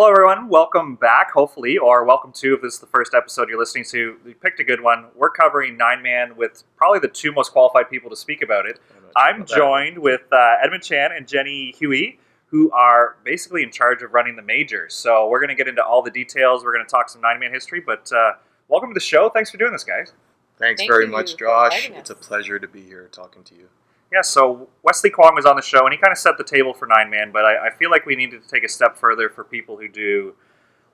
Hello, everyone. Welcome back, hopefully, or welcome to if this is the first episode you're listening to. We picked a good one. We're covering Nine Man with probably the two most qualified people to speak about it. I'm joined with uh, Edmund Chan and Jenny Huey, who are basically in charge of running the majors. So we're going to get into all the details. We're going to talk some Nine Man history, but uh, welcome to the show. Thanks for doing this, guys. Thanks Thank very you much, for Josh. inviting It's a pleasure to be here talking to you. Yeah, so Wesley Kwong was on the show, and he kind of set the table for Nine Man, but I, I feel like we needed to take a step further for people who do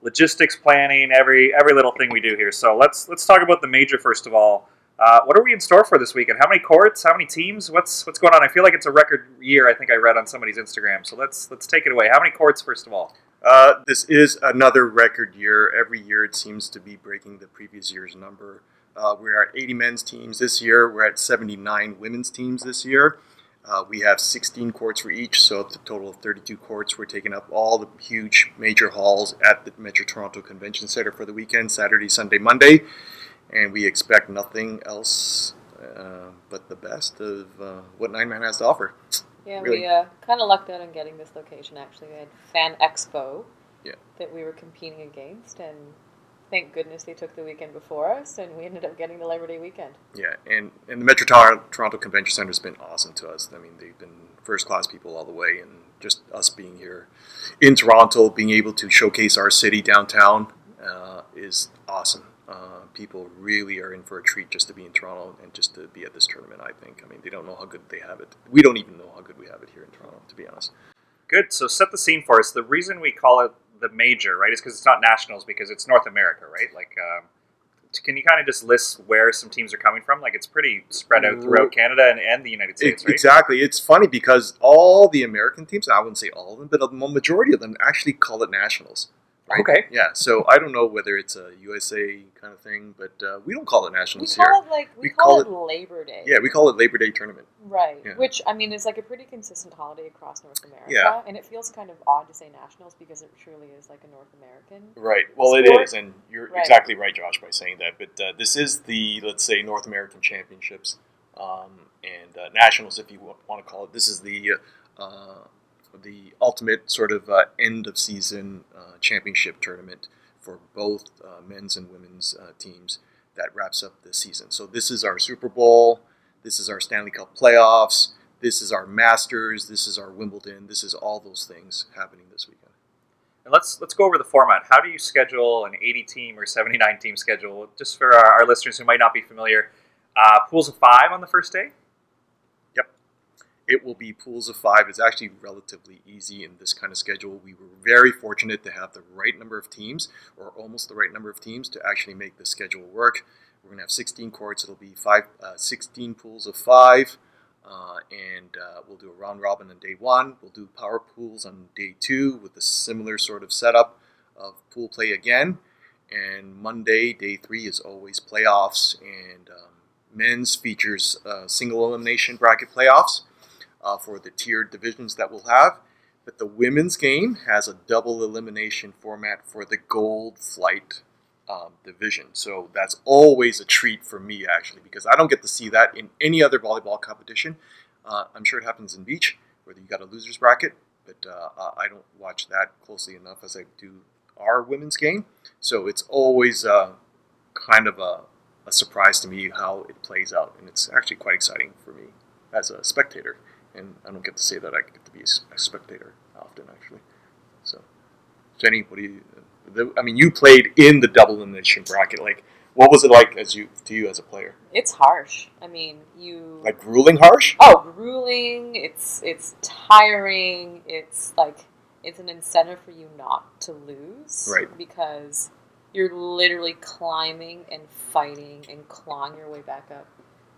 logistics planning, every every little thing we do here. So let's let's talk about the major first of all. Uh, what are we in store for this weekend? How many courts? How many teams? What's what's going on? I feel like it's a record year. I think I read on somebody's Instagram. So let's let's take it away. How many courts first of all? Uh, this is another record year. Every year it seems to be breaking the previous year's number. Uh, we're at 80 men's teams this year. We're at 79 women's teams this year. Uh, we have 16 courts for each, so it's a total of 32 courts. We're taking up all the huge major halls at the Metro Toronto Convention Center for the weekend Saturday, Sunday, Monday. And we expect nothing else uh, but the best of uh, what Nine Man has to offer. Yeah, Really? we uh, kind of lucked out on getting this location. Actually, we had Fan Expo Yeah. that we were competing against, and thank goodness they took the weekend before us, and we ended up getting the Labor Day weekend. Yeah, and, and the Metro Tor- Toronto Convention Center has been awesome to us. I mean, they've been first class people all the way, and just us being here in Toronto, being able to showcase our city downtown uh, is awesome. Uh, people really are in for a treat just to be in Toronto and just to be at this tournament. I think. I mean, they don't know how good they have it. We don't even know how good we have it here in Toronto, to be honest. Good. So set the scene for us. The reason we call it the major, right, is because it's not nationals because it's North America, right? Like, um, t- can you kind of just list where some teams are coming from? Like, it's pretty spread out throughout Canada and, and the United States, Ex- right? Exactly. It's funny because all the American teams, I wouldn't say all of them, but a majority of them actually call it nationals. Right? Okay. Yeah. So I don't know whether it's a USA kind of thing, but uh, we don't call it We nationals here. call it like we, We call, call it, Labor Day. Yeah, we call it Labor Day tournament. Right. Yeah. Which I mean is like a pretty consistent holiday across North America. Yeah. And it feels kind of odd to say nationals because it truly is like a North American. Right. Well, it Sport. is, and you're Right. exactly right, Josh, by saying that. But uh, this is the let's say North American Championships um, and uh, nationals, if you want to call it. This is the uh, the ultimate sort of uh, end of season uh, championship tournament for both uh, men's and women's uh, teams that wraps up the season. So this is our Super Bowl. This is our Stanley Cup playoffs. This is our Masters. This is our Wimbledon. This is all those things happening this weekend. And let's let's go over the format. How do you schedule an 80 team or 79 team schedule? Just for our, our listeners who might not be familiar, uh, pools of five on the first day. It will be pools of five. It's actually relatively easy in this kind of schedule. We were very fortunate to have the right number of teams, or almost the right number of teams, to actually make the schedule work. We're going to have 16 courts. It'll be five, uh, 16 pools of five, uh, and uh, we'll do a round robin on day one. We'll do power pools on day two with a similar sort of setup of pool play again. And Monday, day three, is always playoffs, and um, men's features uh, single elimination bracket playoffs uh, for the tiered divisions that we'll have. But the women's game has a double elimination format for the gold flight um, division. So that's always a treat for me, actually, because I don't get to see that in any other volleyball competition. Uh, I'm sure it happens in beach, where you got a loser's bracket, but uh, I don't watch that closely enough as I do our women's game. So it's always uh, kind of a, a surprise to me how it plays out, and it's actually quite exciting for me as a spectator. And I don't get to say that I get to be a spectator often, actually. So, Jenny, what do you? The, I mean, you played in the double elimination bracket. Like, what was it like as you to you as a player? It's harsh. I mean, you Like grueling harsh? oh grueling it's it's tiring it's like it's an incentive for you not to lose Right. because you're literally climbing and fighting and clawing your way back up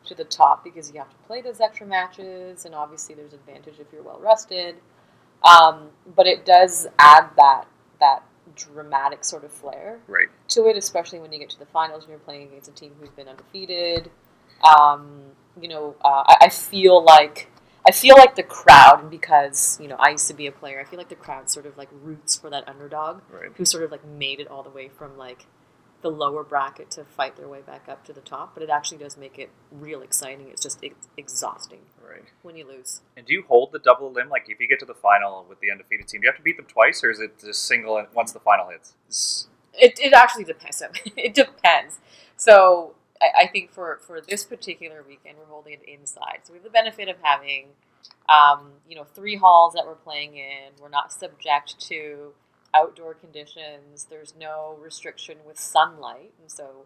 to the top because you have to play those extra matches and obviously there's advantage if you're well rested um, but it does add that that dramatic sort of flair Right. to it, especially when you get to the finals and you're playing against a team who's been undefeated. Um, you know, uh, I, I feel like I feel like the crowd, because you know I used to be a player. I feel like the crowd sort of like roots for that underdog Right. who sort of like made it all the way from like the lower bracket to fight their way back up to the top. But it actually does make it real exciting. It's just ex- exhausting Right. when you lose. And do you hold the double limb? Like, if you get to the final with the undefeated team, do you have to beat them twice, or is it just single once the final hits? It, it actually depends. it depends. So I, I think for, for this particular weekend, we're holding it inside. So we have the benefit of having, um, you know, three halls that we're playing in. We're not subject to outdoor conditions. There's no restriction with sunlight, and so.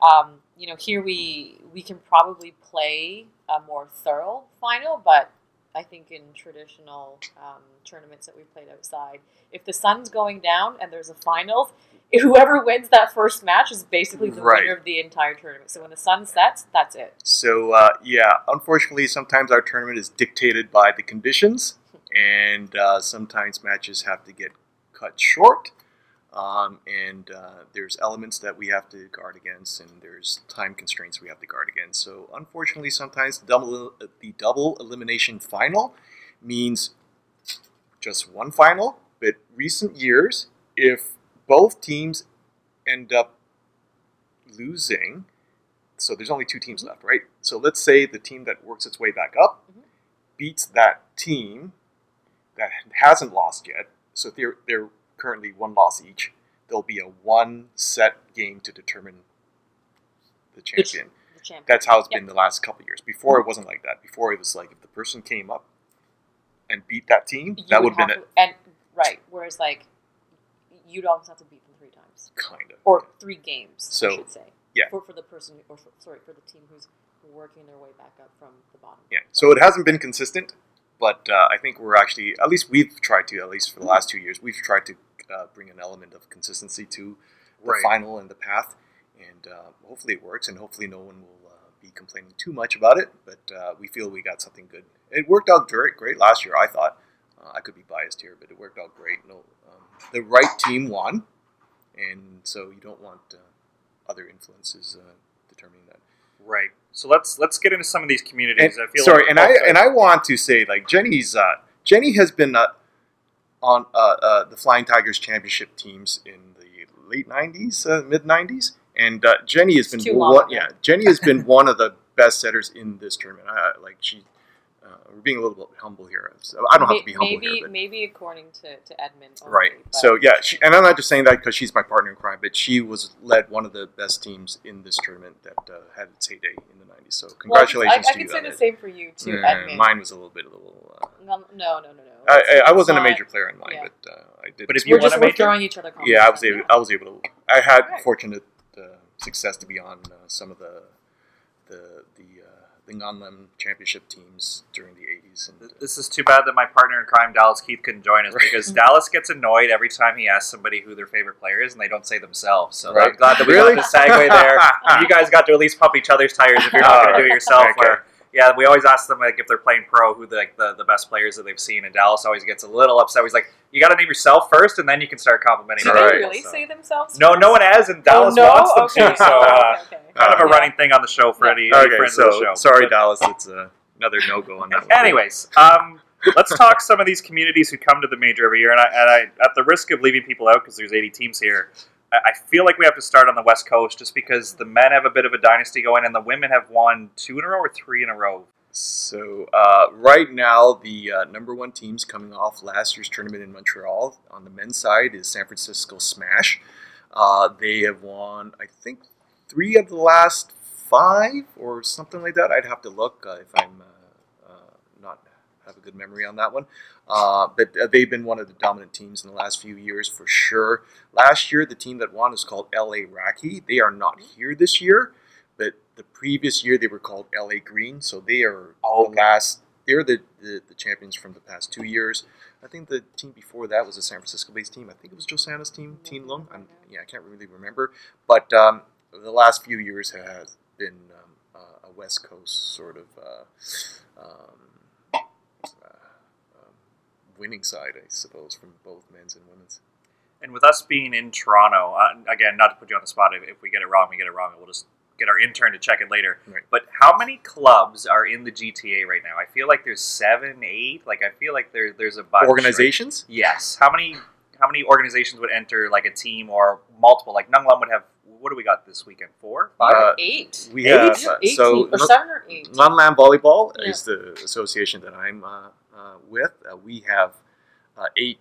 Um, you know, here we we can probably play a more thorough final, but I think in traditional um, tournaments that we've played outside, if the sun's going down and there's a finals, whoever wins that first match is basically the Right. winner of the entire tournament. So when the sun sets, that's it. So uh, yeah, unfortunately, sometimes our tournament is dictated by the conditions, and uh, sometimes matches have to get cut short. Um, and uh, there's elements that we have to guard against, and there's time constraints we have to guard against. So unfortunately, sometimes the double the double elimination final means just one final. But recent years, if both teams end up losing, so there's only two teams left, right? So let's say the team that works its way back up Mhm. beats that team that hasn't lost yet. So they're they're currently one loss each. There'll be a one set game to determine the The ch- champion. The champion. That's how it's Yep. been the last couple years. Before it wasn't like that. Before it was like if the person came up and beat that team, You that would have been it. And right, whereas like you'd always have to beat them three times Kind of. or three games, So, I should say. yeah. For, for the person, or for, sorry, for the team who's working their way back up from the bottom. Yeah. So it hasn't been consistent, but uh, I think we're actually at least we've tried to at least for the last two years we've tried to uh, bring an element of consistency to the Right. final and the path, and uh, hopefully it works, and hopefully no one will uh, be complaining too much about it. But uh, we feel we got something good. It worked out great, great last year. I thought uh, I could be biased here, but it worked out great. No, um, the right team won, and so you don't want uh, other influences uh, determining that. Right. So let's let's get into some of these communities. And- I feel sorry, like and oh, I sorry. and I want to say like Jenny's uh, Jenny has been uh, on uh, uh, the Flying Tigers championship teams in the late '90s, uh, mid '90s, and uh, Jenny has been It's too long one, yeah Jenny has been one of the best setters in this tournament. I, like she, uh, we're being a little bit humble here. So I don't have to be humble maybe, here, but maybe according to, to Edmund. only, right. but- So yeah, she, and I'm not just saying that because she's my partner in crime, but she was led one of the best teams in this tournament that uh, had its heyday in the '90s. So Well, congratulations I, I to could you say the it. same for you too, Uh, Edmund. mine was a little bit a little. Uh, No, no, no, no. no. I, I, I wasn't a major player in mine, yeah. but uh, I did. But if We're you won just a we're major? throwing each other. yeah, I was compliments, able. I was able to. I had Right. fortunate uh, success to be on uh, some of the the the uh, the Nung Lum championship teams during the '80s, and This is too bad that my partner in crime, Dallas Keith, couldn't join us Right. because Dallas gets annoyed every time he asks somebody who their favorite player is, and they don't say themselves. So Right. I'm glad that we Really? got this segue there. you guys got to at least pump each other's tires if you're not going to do it yourself. Okay. Where, yeah, we always ask them like if they're playing pro, who the, like the, the best players that they've seen, and Dallas always gets a little upset. He's like, "You got to name yourself first, and then you can start complimenting." Do other they really So- say themselves? No, first? no one has, and Dallas oh, no? wants them okay. to. So uh, okay, okay. kind of a Uh, running thing on the show for Yeah. any, any okay. friends So show. sorry, Dallas. It's uh, another no go on that. one. Anyways, um, let's talk some of these communities who come to the major every year. And I, and I at the risk of leaving people out because there's 80 teams here, I, feel like we have to start on the West Coast just because the men have a bit of a dynasty going, and the women have won two in a row or three in a row. So uh, right now, the uh, number one teams coming off last year's tournament in Montreal on the men's side is San Francisco Smash. Uh, they have won, I think, three of the last five or something like that. I'd have to look uh, if I'm uh, have a good memory on that one. Uh, but uh, they've been one of the dominant teams in the last few years for sure. Last year, the team that won is called LA Raki. They are not here this year, but the previous year they were called LA Green. So they are Oh, the last. They're the, the, the champions from the past two years. I think the team before that was a San Francisco-based team. I think it was Josana's team, Teen Lung. I'm, yeah, I can't really remember. But um, the last few years has been um, uh, a West Coast sort of uh, um, winning side, I suppose, from both men's and women's. And with us being in Toronto, uh, again, not to put you on the spot, if, if we get it wrong, we get it wrong, and we'll just get our intern to check it later. Right. But how many clubs are in the GTA right now? I feel like there's seven, eight. Like I feel like there, there's a bunch. right? Organizations? Yes. How many how many organizations would enter like a team or multiple? Like Nung Lum would have what do we got this weekend? Four, Uh, eight. We Eight? have uh, eight so teams, or seven or eight. Nung Lum Volleyball Yeah. is the association that I'm uh, uh, with. Uh, we have uh, eight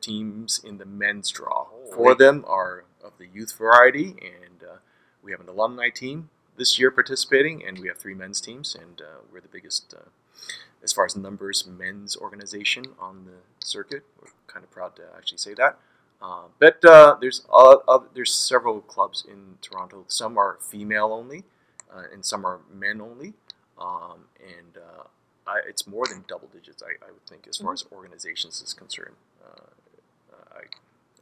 teams in the men's draw. Holy. Four of them are of the youth variety, and uh, we have an alumni team this year participating, and we have three men's teams, and uh, we're the biggest, uh, as far as numbers, men's organization on the circuit. We're kind of proud to actually say that. Uh, but uh, there's uh, uh, there's several clubs in Toronto. Some are female only, uh, and some are men only. Um, and uh, I, it's more than double digits, I, I would think, as far as organizations is concerned. Uh, uh, I,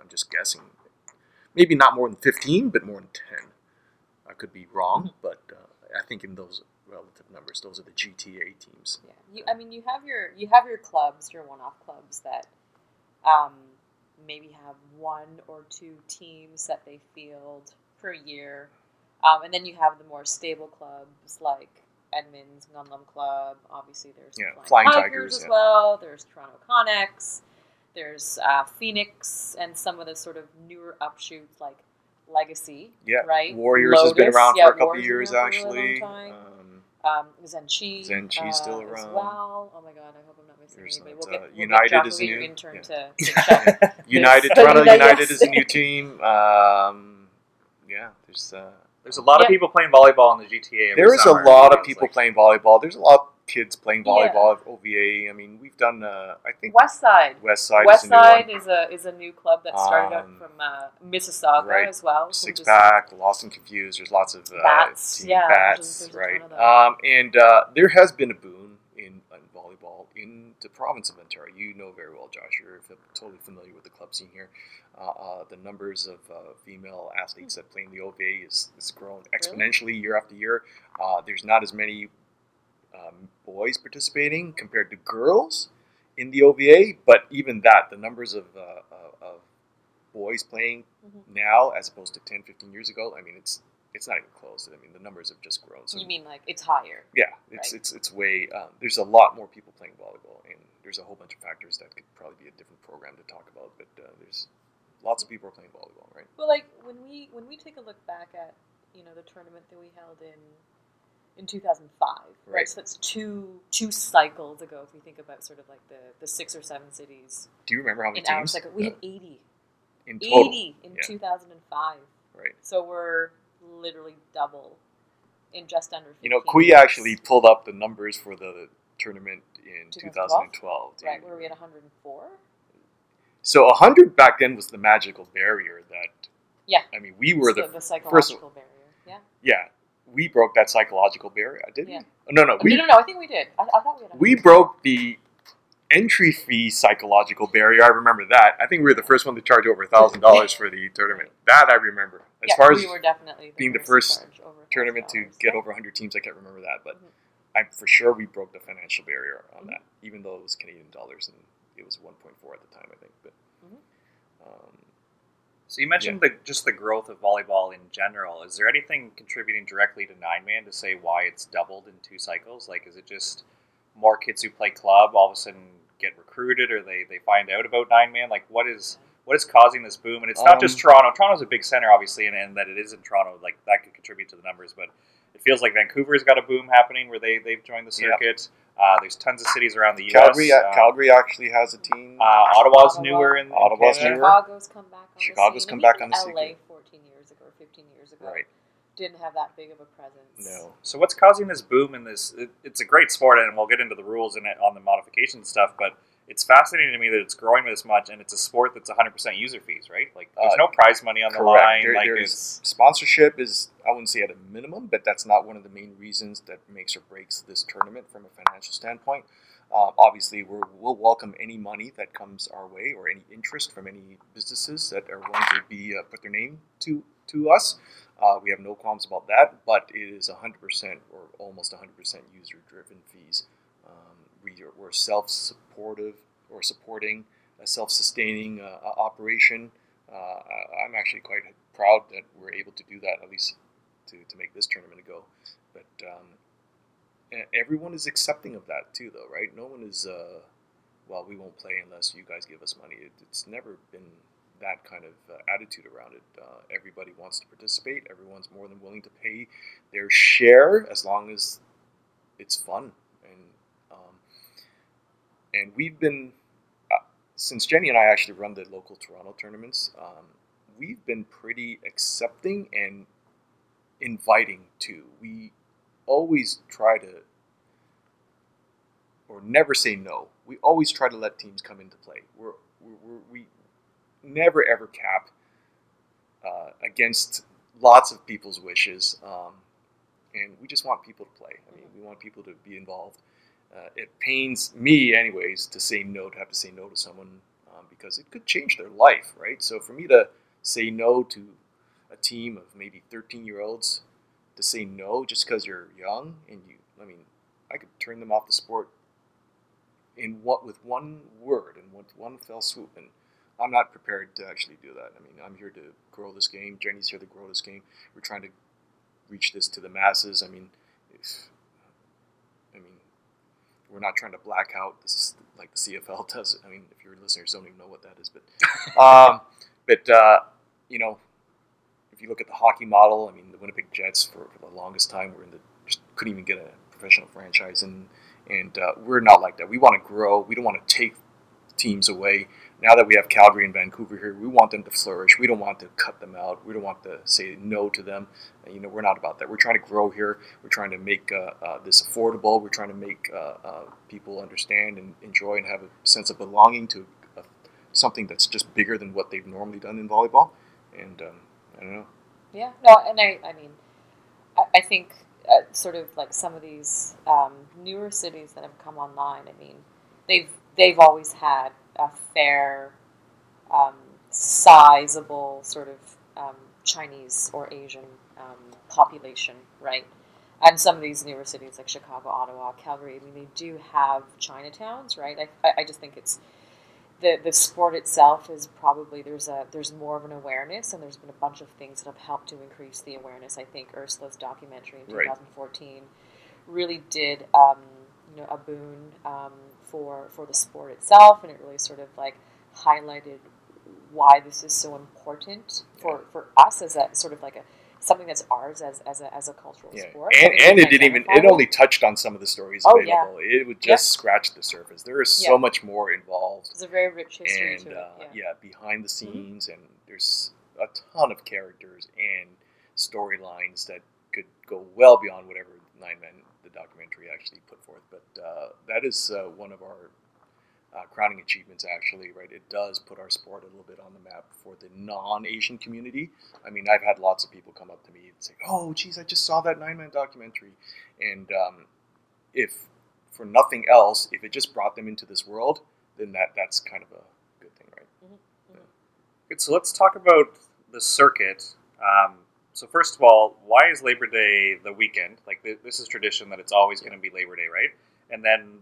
I'm just guessing. Maybe not more than 15, but more than 10. I could be wrong, but uh, I think in those relative numbers, those are the GTA teams. Yeah, you. I mean, you have your you have your clubs, your one-off clubs that um, maybe have one or two teams that they field per year, um, and then you have the more stable clubs like Edmonds Nung Lum Club. Obviously, there's the Yeah, Flying, Flying Tigers, Tigers, as yeah. well. There's Toronto Connex. There's uh, Phoenix and some of the sort of newer upshoots like Legacy. Yeah, Right. Warriors has been around yeah, for a couple Warriors years, been around for a really actually. Um, Um, Zenchi. Zenchi's still uh, As around. well. Oh my god, I hope I'm not missing There's anybody. We'll get, uh, we'll United get is we'll get your new. intern Yeah. to, to. United, Toronto United is a new team. Um, yeah, there's uh, There's a lot of people playing volleyball in the GTA. every there is a lot of people like. playing volleyball. There's a lot of kids playing Yeah. volleyball at OVA. I mean, we've done. Uh, I think West Side. West Side West is a Side is a is a new club that started Um, out from uh, Mississauga right. as well. Six just- pack, lost and confused. There's lots of uh, Bats, yeah, bats, there's- there's right? ton of them. Um, and uh, there has been a boom in, in volleyball in the province of Ontario. You know very well, Josh. You're f- totally familiar with the club scene here. Uh, uh, the numbers of uh, female athletes that play in the OVA is, is grown exponentially year after year. Uh, there's not as many um, boys participating compared to girls in the OVA, but even that, the numbers of, uh, of- of boys playing Mhm. now as opposed to 10, 15 years ago, I mean, it's it's not even close. I mean, the numbers have just grown. So You mean like it's higher? yeah, it's Right. it's it's way. Um, there's a lot more people playing volleyball, and there's a whole bunch of factors that could probably be a different program to talk about. But uh, there's lots of people are playing volleyball, right? Well, like when we when we take a look back at you know the tournament that we held in in 2005, right? Right. So that's two two cycles ago. If we think about sort of like the the six or seven cities Do you remember how many in our teams cycle, we uh, had 80, in total? 80 in Yeah. 2005. Right. So we're literally double in just under. 15 You know, Kui years. actually pulled up the numbers for the tournament in 2012? 2012. Right where we had 104. So 100 back then was the magical barrier that. Yeah. I mean, we were So the the psychological barrier. Yeah. yeah. We broke that psychological barrier, did Yeah. we? No, no, we no, no, no. I think we did. I, I thought we had. we broke the entry fee psychological barrier. I remember that. I think we were the first one to charge over a thousand dollars for the tournament. That I remember. As yeah, far as we were definitely being the first charge over tournament to get Yeah. over 100 teams, I can't remember that, but Mhm. I'm for sure we broke the financial barrier on Mhm. that, even though it was Canadian dollars and it was 1.4 at the time, I think. But Mhm. um, So you mentioned the just the growth of volleyball in general. Is there anything contributing directly to nine man to say why it's doubled in two cycles? Like, is it just more kids who play club all of a sudden get recruited, or they, they find out about nine man? Like, what is what is causing this boom? And it's not just Um, Toronto. Toronto's a big center, obviously, and, and that it is in Toronto. Like that could contribute to the numbers, but it feels like Vancouver's got a boom happening where they they've joined the Yeah. circuit. Uh, there's tons of cities around the U.S. Calgary, uh, Calgary actually has a team. uh, Ottawa's Ottawa. newer in, in Ottawa's Canada. newer. Chicago's come back. On Chicago's the scene. come back on the LA scene. 14 years ago or 15 years ago right. Didn't have that big of a presence. No. So what's causing this boom in this? It, it's a great sport, and we'll get into the rules and on the modification stuff. But it's fascinating to me that it's growing this much, and it's a sport that's 100% user fees, right? Like there's Uh, no prize money on the line. There- like there's it's sponsorship is I wouldn't say at a minimum, but that's not one of the main reasons that makes or breaks this tournament from a financial standpoint. Uh, obviously, we're, we'll welcome any money that comes our way or any interest from any businesses that are willing to be uh, put their name to to us. Uh, we have no qualms about that, but it is 100% or almost 100% user-driven fees. Um, we are, we're self-supportive or supporting a self-sustaining uh, uh, operation. Uh, I'm actually quite proud that we're able to do that, at least to, to make this tournament go. But um, everyone is accepting of that too, though, right? No one is, uh, well, we won't play unless you guys give us money. It, it's never been that kind of uh, attitude around it. Uh, everybody wants to participate. Everyone's more than willing to pay their share as long as it's fun. And um, and we've been uh, since Jenny and I actually run the local Toronto tournaments. Um, we've been pretty accepting and inviting too. We always try to or never say no. We always try to let teams come into play. We're, we're, we never ever cap uh, against lots of people's wishes, um, and we just want people to play. I mean, we want people to be involved. Uh, it pains me, anyways, to say no, to have to say no to someone um, because it could change their life, right? So for me to say no to a team of maybe 13 year olds, to say no just because you're young and you, I mean, I could turn them off the sport in what with one word and with one fell swoop. And I'm not prepared to actually do that. I mean, I'm here to grow this game. Jenny's here to grow this game. We're trying to reach this to the masses. I mean, if, I mean, we're not trying to black out. This is like the CFL does. I mean, if your listeners don't even know what that is, but, um, but uh, you know, if you look at the hockey model, I mean, the Winnipeg Jets for, for the longest time were in the just couldn't even get a professional franchise, and and uh, we're not like that. We want to grow. We don't want to take teams away. Now that we have Calgary and Vancouver here, we want them to flourish. We don't want to cut them out. We don't want to say no to them. You know, we're not about that. We're trying to grow here. We're trying to make uh, uh, this affordable. We're trying to make uh, uh, people understand and enjoy and have a sense of belonging to uh, something that's just bigger than what they've normally done in volleyball. And um, I don't know. Yeah, no, and I, I mean, I, I think uh, sort of like some of these um, newer cities that have come online. I mean, they've they've always had a fair, um, sizable sort of um, Chinese or Asian um, population, right? And some of these newer cities like Chicago, Ottawa, Calgary, I mean, they do have Chinatowns, right? I, I just think it's the the sport itself is probably there's a there's more of an awareness and there's been a bunch of things that have helped to increase the awareness. I think Ursula's documentary in Right. 2014 really did um, you know a boon um, for for the sport itself, and it really sort of like highlighted why this is so important for, for us as a sort of like a something that's ours as, as, a, as a cultural Yeah, sport. and, and it didn't even it only touched on some of the stories Oh, yeah. It would just Yeah. scratch the surface. There is so much more involved, It's a very rich history and to uh, yeah. yeah. behind the Mhm. scenes, and there's a ton of characters and storylines that could go well beyond whatever Nine Men documentary actually put forth. But uh, that is uh, one of our uh, crowning achievements, actually, right? It does put our sport a little bit on the map for the non-Asian community. I mean, I've had lots of people come up to me and say, "Oh, geez, I just saw that nine-man documentary," and um, if for nothing else, if it just brought them into this world, then that that's kind of a good thing, right? Good. So let's talk about the circuit. Um, so first of all, why is Labor Day the weekend? Like th- this is tradition that it's always going to be Labor Day, right? And then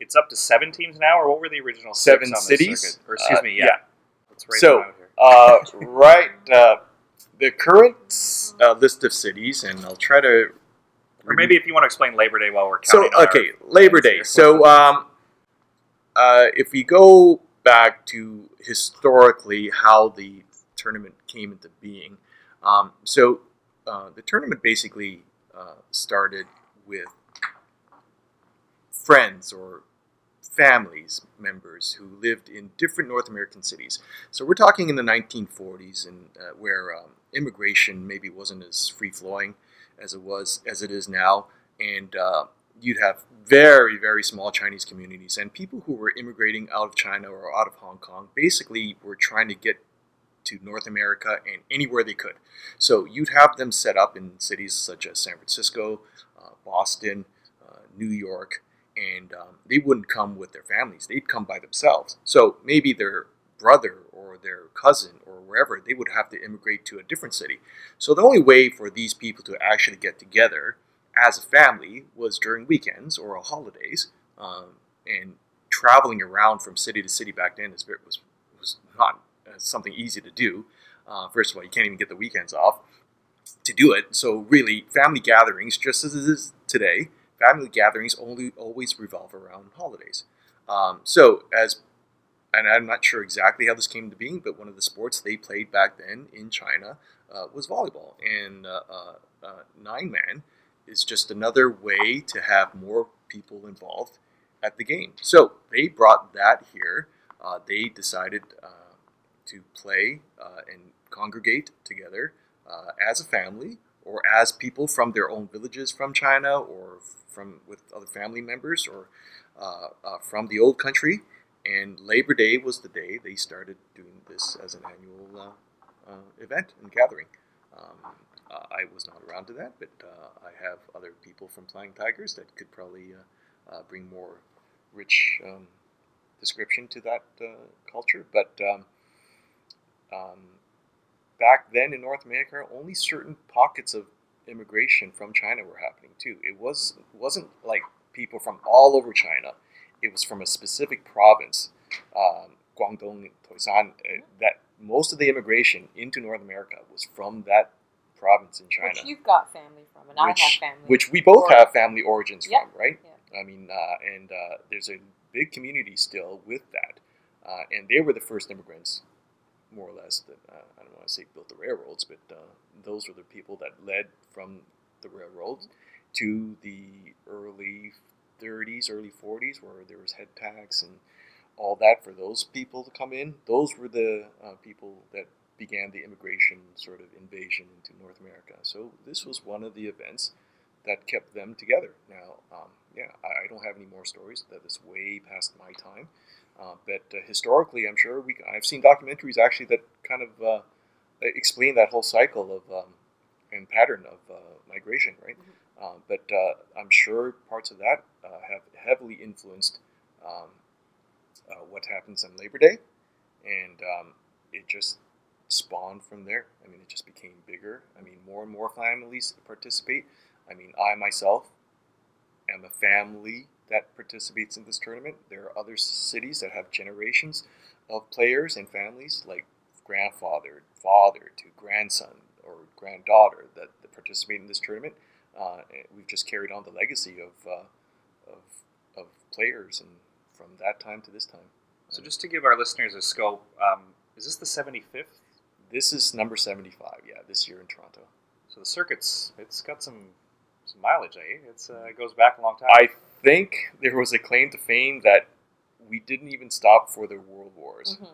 it's up to seven teams now, or what were the original Seven on this cities? circuit? Or excuse Uh, me, yeah. yeah. Let's write So- here. Uh, right. Uh, the current uh, list of cities, and I'll try to. Or maybe if you want to explain Labor Day while we're So counting. our- okay, Labor Day. here. So um, uh, if we go back to historically how the tournament came into being, um, so uh, the tournament basically uh, started with friends or families members who lived in different North American cities. So we're talking in the 1940s, and uh, where um, immigration maybe wasn't as free flowing as it was as it is now, and uh, you'd have very very small Chinese communities and people who were immigrating out of China or out of Hong Kong. Basically, were trying to get to North America and anywhere they could. So you'd have them set up in cities such as San Francisco, uh, Boston, uh, New York, and um, they wouldn't come with their families. They'd come by themselves. So maybe their brother or their cousin or wherever, they would have to immigrate to a different city. So the only way for these people to actually get together as a family was during weekends or holidays. Um, and traveling around from city to city back then is, was, was not something easy to do. Uh, first of all, you can't even get the weekends off to do it. So really, family gatherings, just as it is today, family gatherings only always revolve around holidays. Um, so as and I'm not sure exactly how this came to being, but one of the sports they played back then in China uh, was volleyball, and uh, uh, uh, nine man is just another way to have more people involved at the game. So they brought that here. Uh, they decided uh, to play uh, and congregate together uh, as a family or as people from their own villages from China or from with other family members or uh, uh, from the old country. And Labor Day was the day they started doing this as an annual uh, uh, event and gathering. Um, I was not around to that, but I have other people from Flying Tigers that could probably bring more rich um, description to that culture. But um, um, back then in North America, only certain pockets of immigration from China were happening too. It was wasn't like people from all over China. It was from a specific province, um, Guangdong, Toisan. Uh, that most of the immigration into North America was from that province in China, Which you've got family from, and which, I have family. which we both have family origins Yeah, from, right? yeah. I mean, uh, and uh, there's a big community still with that, uh, and they were the first immigrants, more or less. That uh, I don't want to say built the railroads, but uh, those were the people that led from the railroads to the early 30s, early 40s, where there was head tax and all that for those people to come in. Those were the uh, people that began the immigration sort of invasion into North America. So this was one of the events that kept them together. Now, um, yeah, I, I don't have any more stories. That is way past my time. Uh, but uh, historically, I'm sure we I've seen documentaries actually that kind of uh, explain that whole cycle of um, and pattern of uh, migration, right? But uh, I'm sure parts of that uh, have heavily influenced um, uh, what happens on Labor Day, and um, it just spawned from there. I mean, it just became bigger. I mean, more and more families participate. I mean, I myself am a family that participates in this tournament. There are other cities that have generations of players and families, like grandfather, father to grandson or granddaughter that, that participate in this tournament. Uh, we've just carried on the legacy of, uh, of, of players and from that time to this time. So just to give our listeners a scope, um, is this the 75th? This is number 75, yeah, this year in Toronto. So the circuit's it's got some some mileage, eh? It's uh, it goes back a long time. I think there was a claim to fame that we didn't even stop for the World Wars. Mhm.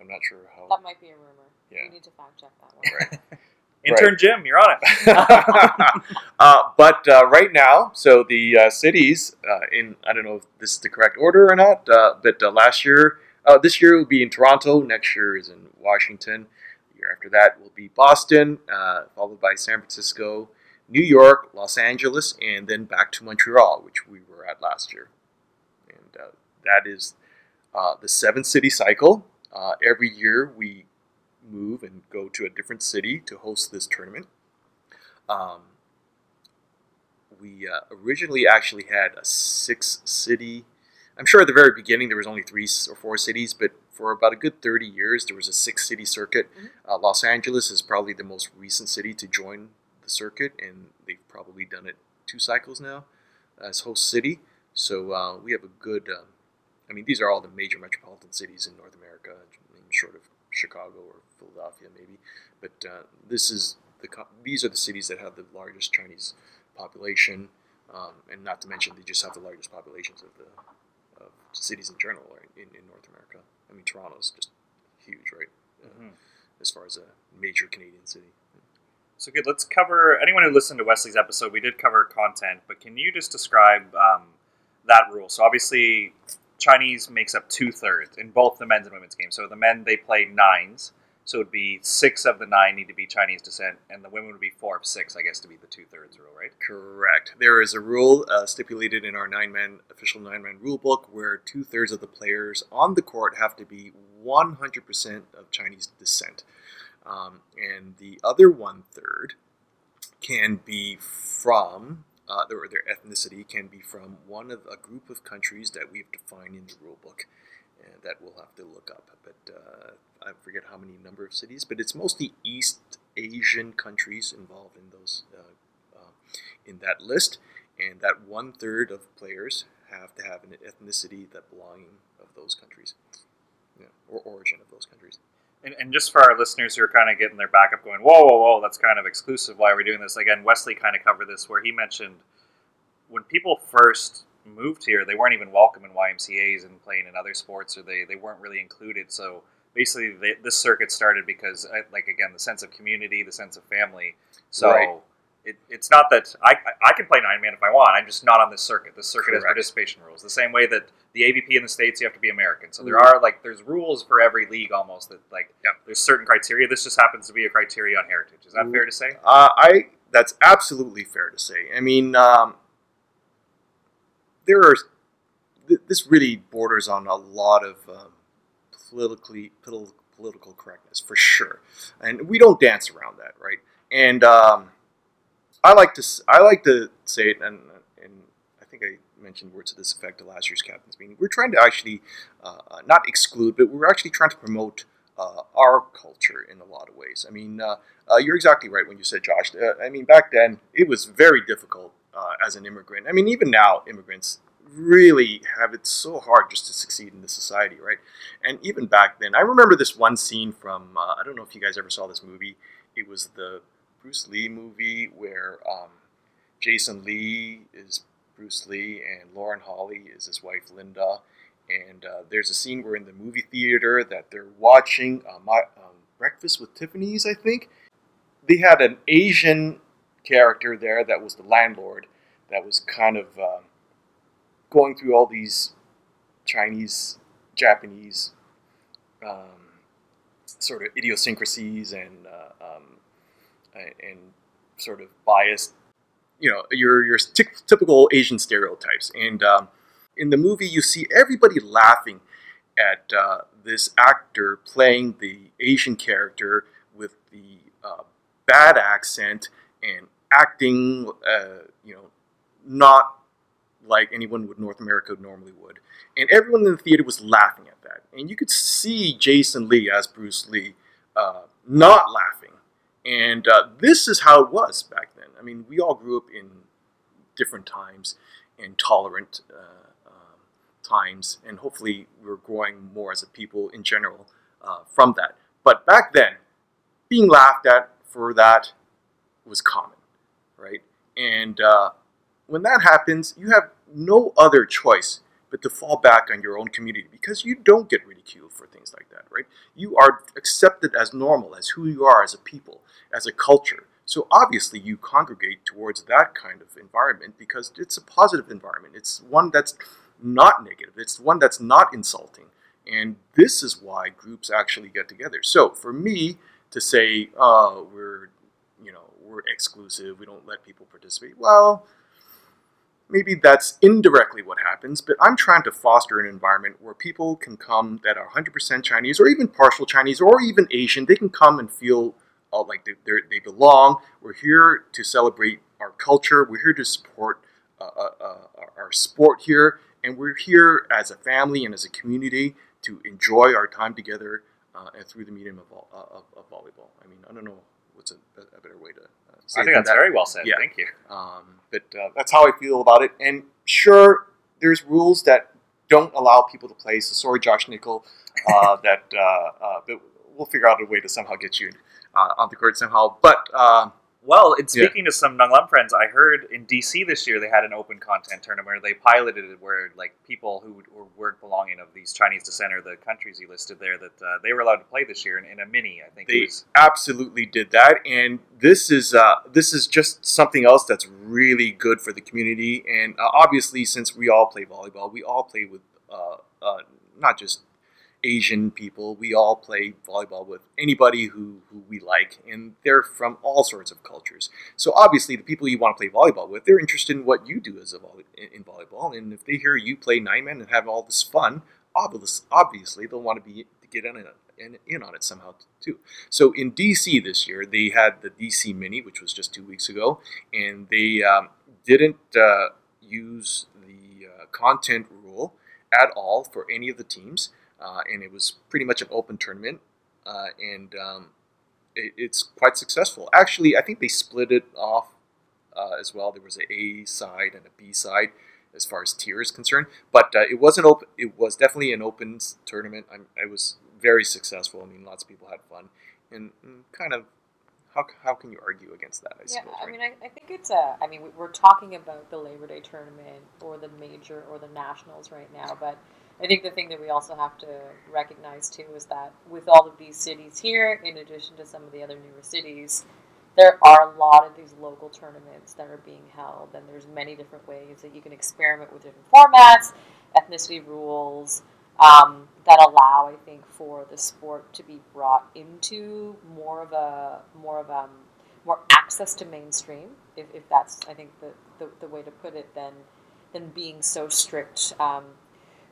I'm not sure how. That might be a rumor. Yeah. We need to fact check that one. Right. Intern Jim, you're on it. uh, but uh, right now, so the uh, cities uh, in I don't know if this is the correct order or not, uh, but uh, last year, uh, this year will be in Toronto. Next year is in Washington. The year after that will be Boston, uh, followed by San Francisco, New York, Los Angeles, and then back to Montreal, which we were at last year. And uh, that is uh, the seven city cycle. Uh, every year we move and go to a different city to host this tournament. Um, we uh, originally actually had a six city. I'm sure at the very beginning there was only three or four cities, but for about a good 30 years there was a six city circuit. Mhm. Uh, Los Angeles is probably the most recent city to join circuit, and they've probably done it two cycles now as host city. So uh, we have a good. Um, I mean, these are all the major metropolitan cities in North America, short of Chicago or Philadelphia, maybe. But uh, this is the these are the cities that have the largest Chinese population, um, and not to mention they just have the largest populations of the of cities in general right, in, in North America. I mean, Toronto's just huge, right? Uh, Mhm. As far as a major Canadian city. So good. Let's cover anyone who listened to Wesley's episode. We did cover content, but can you just describe um, that rule? So obviously, Chinese makes up two thirds in both the men's and women's games. So the men they play nines, so it'd be six of the nine need to be Chinese descent, and the women would be four of six, I guess, to be the two thirds rule, right? Correct. There is a rule uh, stipulated in our nine man official nine man rule book where two thirds of the players on the court have to be 100% of Chinese descent. Um, and the other one third can be from, uh, their ethnicity can be from one of a group of countries that we've defined in the rule book. And that we'll have to look up. But uh, I forget how many number of cities, but it's mostly East Asian countries involved in those uh, uh, in that list, and that one third of players have to have an ethnicity that belonging of those countries, yeah, or origin of those countries. And, and just for our listeners who are kind of getting their back up going, whoa, whoa, whoa, that's kind of exclusive. Why are we doing this? Again, Wesley kind of covered this where he mentioned when people first moved here, they weren't even welcome in YMCA's and playing in other sports, or they, they weren't really included. So basically, they, this circuit started because, like, again, the sense of community, the sense of family. So Right. It, it's not that I, I can play nine man if I want. I'm just not on this circuit. This circuit has participation rules. The same way that the AVP in the states, you have to be American. So there Mhm. are like there's rules for every league almost that like Yep. there's certain criteria. This just happens to be a criteria on heritage. Is that Mhm. fair to say? Uh, I that's absolutely fair to say. I mean, um, there are th- this really borders on a lot of um, politically politi- political correctness for sure, and we don't dance around that, right? And um, I like to I like to say it, and and I think I mentioned words to this effect at last year's captain's meeting. We're trying to actually uh, uh, not exclude, but we're actually trying to promote uh, our culture in a lot of ways. I mean. Uh, uh, you're exactly right when you said, Josh. Uh, I mean, back then it was very difficult as an immigrant. I mean, even now, immigrants really have it so hard just to succeed in this society, right? And even back then, I remember this one scene from I don't know if you guys ever saw this movie. It was the Bruce Lee movie where um, Jason Lee is Bruce Lee and Lauren Holly is his wife Linda. And uh, there's a scene where in the movie theater that they're watching uh, my, um, Breakfast with Tiffany's, I think they had an Asian character there that was the landlord that was kind of um, going through all these Chinese, Japanese um, sort of idiosyncrasies and uh, um, and sort of biased, you know, your your ty- typical Asian stereotypes. And um, in the movie, you see everybody laughing at uh, this actor playing the Asian character with the uh, bad accent and acting, uh, you know, not like anyone would North America normally would. And everyone in the theater was laughing at that. And you could see Jason Lee as Bruce Lee uh, not laughing. And uh, this is how it was back then. I mean, we all grew up in different times and tolerant uh, um, times, and hopefully we're growing more as a people in general uh, from that. But back then, being laughed at for that was common, right? And uh, when that happens, you have no other choice but to fall back on your own community because you don't get ridiculed for things like that, right? You are accepted as normal, as who you are as a people, as a culture. So obviously, you congregate towards that kind of environment because it's a positive environment. It's one that's not negative. It's one that's not insulting. And this is why groups actually get together. So for me to say, uh, we're, you know, we're exclusive, we don't let people participate, well, maybe that's indirectly what happens, but I'm trying to foster an environment where people can come that are 100% Chinese or even partial Chinese or even Asian. They can come and feel uh, like they, they're- belong. We're here to celebrate our culture. We're here to support uh, uh, uh, our sport here. And we're here as a family and as a community to enjoy our time together uh, and through the medium of, uh, of, of volleyball. I mean, I don't know what's a, a better way to uh, say I think that's that. very well said. Yeah. Thank you. Um, but uh, that's how I feel about it. And sure, there's rules that don't allow people to play. So sorry, Josh Nickel, uh, that uh, uh, but we'll figure out a way to somehow get you uh, on the court somehow. But Well, and Yeah. speaking to some Nung Lum friends, I heard in DC this year they had an open content tournament where they piloted it where like people who were- weren't belonging of these Chinese descent or the countries you listed there that uh, they were allowed to play this year in, in a mini. I think they absolutely did that, and this is uh, this is just something else that's really good for the community. And uh, obviously, since we all play volleyball, we all play with uh, uh, not just Asian people. We all play volleyball with anybody who, who we like, and they're from all sorts of cultures. So obviously, the people you want to play volleyball with, they're interested in what you do as a volley, in, volleyball, and if they hear you play nine man and have all this fun, obvious, obviously they'll want to be to get in, it, in, in on it somehow too. So in DC this year, they had the DC Mini, which was just two weeks ago, and they um, didn't uh, use the uh, content rule at all for any of the teams, and it was pretty much an open tournament, uh, and um, it, it's quite successful. Actually, I think they split it off uh, as well. There was an A side and a B side, as far as tier is concerned. But uh, it wasn't open. It was definitely an open tournament. I'm, I was very successful. I mean, lots of people had fun, and, and kind of how, how can you argue against that? I Yeah, suppose. I right? mean, I, I think it's a. I mean, we're talking about the Labor Day tournament or the major or the nationals right now, but I think the thing that we also have to recognize too is that with all of these cities here, in addition to some of the other newer cities, there are a lot of these local tournaments that are being held, and there's many different ways that you can experiment with different formats, ethnicity rules. Um, that allow, I think, for the sport to be brought into more of a more of um, more access to mainstream, if, if that's I think the, the, the way to put it, than than being so strict um,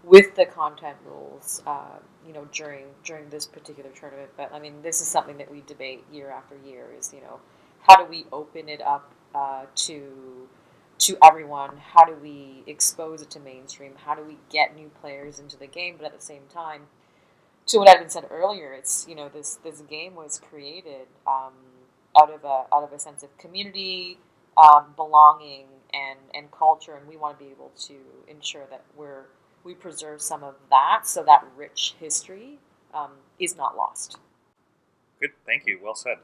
with the content rules, uh, you know, during during this particular tournament. But I mean, this is something that we debate year after year. Is you know, how do we open it up uh, to to everyone? How do we expose it to mainstream? How do we get new players into the game? But at the same time, to what had been said earlier, it's you know this this game was created um, out of a out of a sense of community, um, belonging, and and culture, and we want to be able to ensure that we're we preserve some of that, so that rich history um, is not lost. Good, thank you. Well said.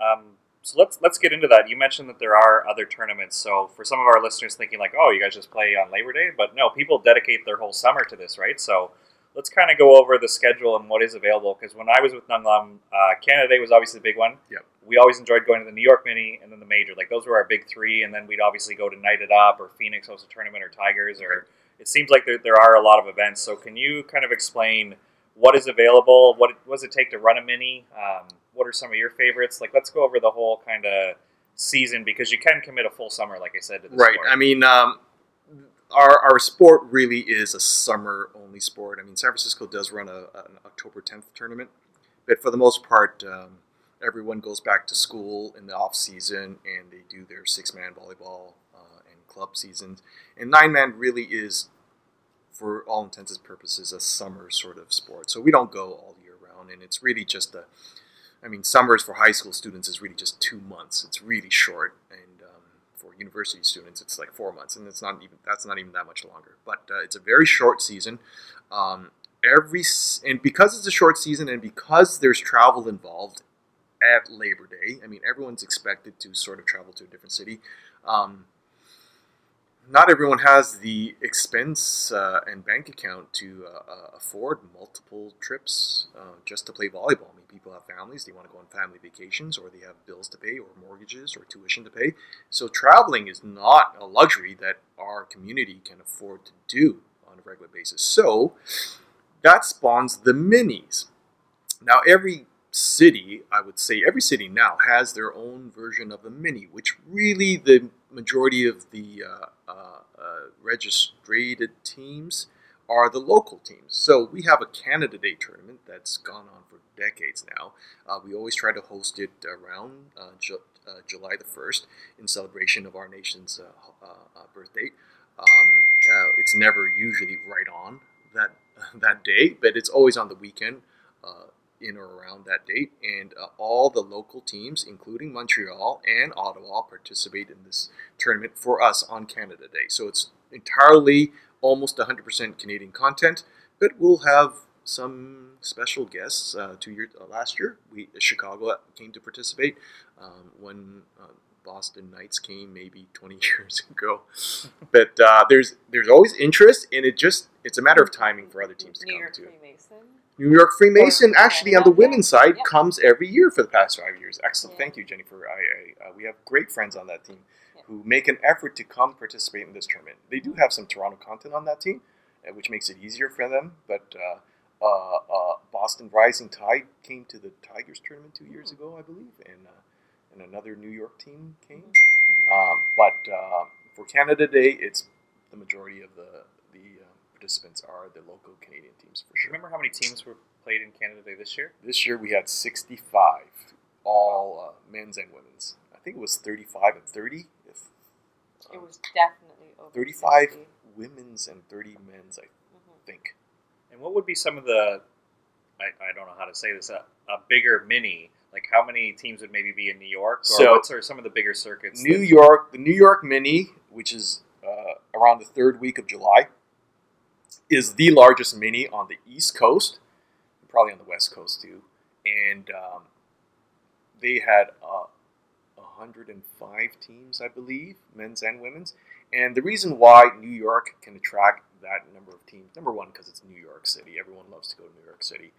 Um, so let's let's get into that. You mentioned that there are other tournaments. So for some of our listeners thinking like, oh, you guys just play on Labor Day, but no, people dedicate their whole summer to this, right? So let's kind of go over the schedule and what is available. Because when I was with Nung Lum, uh, Canada Day was obviously the big one. Yep. We always enjoyed going to the New York Mini and then the Major. Like those were our big three, and then we'd obviously go to Night It Up or Phoenix host a tournament or Tigers or. It seems like there, there are a lot of events. So can you kind of explain what is available? What, what does it take to run a mini? Um, what are some of your favorites? Like, let's go over the whole kind of season because you can commit a full summer, like I said, to the Right. sport. I mean, um, our, our sport really is a summer only sport. I mean, San Francisco does run a, an October 10th tournament, but for the most part, um, everyone goes back to school in the off season and they do their six man volleyball uh, and club seasons. And nine man really is, for all intents and purposes, a summer sort of sport. So we don't go all year round, and it's really just a I mean, summers for high school students is really just two months. It's really short, and um, for university students, it's like four months, and it's not even that's not even that much longer. But uh, it's a very short season. Um, every and because it's a short season, and because there's travel involved at Labor Day, I mean, everyone's expected to sort of travel to a different city. Um, not everyone has the expense uh, and bank account to uh, uh, afford multiple trips uh, just to play volleyball. I mean, people have families; they want to go on family vacations, or they have bills to pay, or mortgages, or tuition to pay. So traveling is not a luxury that our community can afford to do on a regular basis. So that spawns the minis. Now, every city, I would say every city now has their own version of a mini, which really the majority of the uh, uh, uh, registered teams are the local teams. So we have a Canada Day tournament that's gone on for decades now. Uh, we always try to host it around uh, Ju- uh, July the 1st in celebration of our nation's uh, uh, uh, birth. Um, it's never usually right on that that day, but it's always on the weekend. In or around that date, and uh, all the local teams, including Montreal and Ottawa, participate in this tournament for us on Canada Day. So it's entirely almost 100% Canadian content, but we'll have some special guests. Uh, two years uh, last year, we Chicago came to participate um, when uh, Boston Knights came maybe 20 years ago. but uh, there's there's always interest, and it just it's a matter of timing for other teams to New come York to. Freemason. New York Freemason, actually, on the women's side, Yep. comes every year for the past five years. Excellent. Thank you, Jennifer. I, I, uh, we have great friends on that team who make an effort to come participate in this tournament. They do have some Toronto content on that team, uh, which makes it easier for them. But uh, uh, uh, Boston Rising Tide came to the Tigers tournament two years ago, I believe, and, uh, and another New York team came. Um, but uh, for Canada Day, it's the majority of the the uh, participants are the local Canadian teams for you sure. remember how many teams were played in Canada Day this year? This year we had 65, all uh, men's and women's. I think it was 35 and 30. If It um, was definitely over 35 60. women's and 30 men's, I Mhm. think. And what would be some of the, I, I don't know how to say this, a, a bigger mini? Like how many teams would maybe be in New York? Or So- what's are some of the bigger circuits? New that- York, the New York Mini, which is uh, around the third week of July. Is the largest mini on the East Coast, probably on the West Coast too, and um, they had uh, 105 teams, I believe, men's and women's. And the reason why New York can attract that number of teams, number one, because it's New York City. Everyone loves to go to New York City.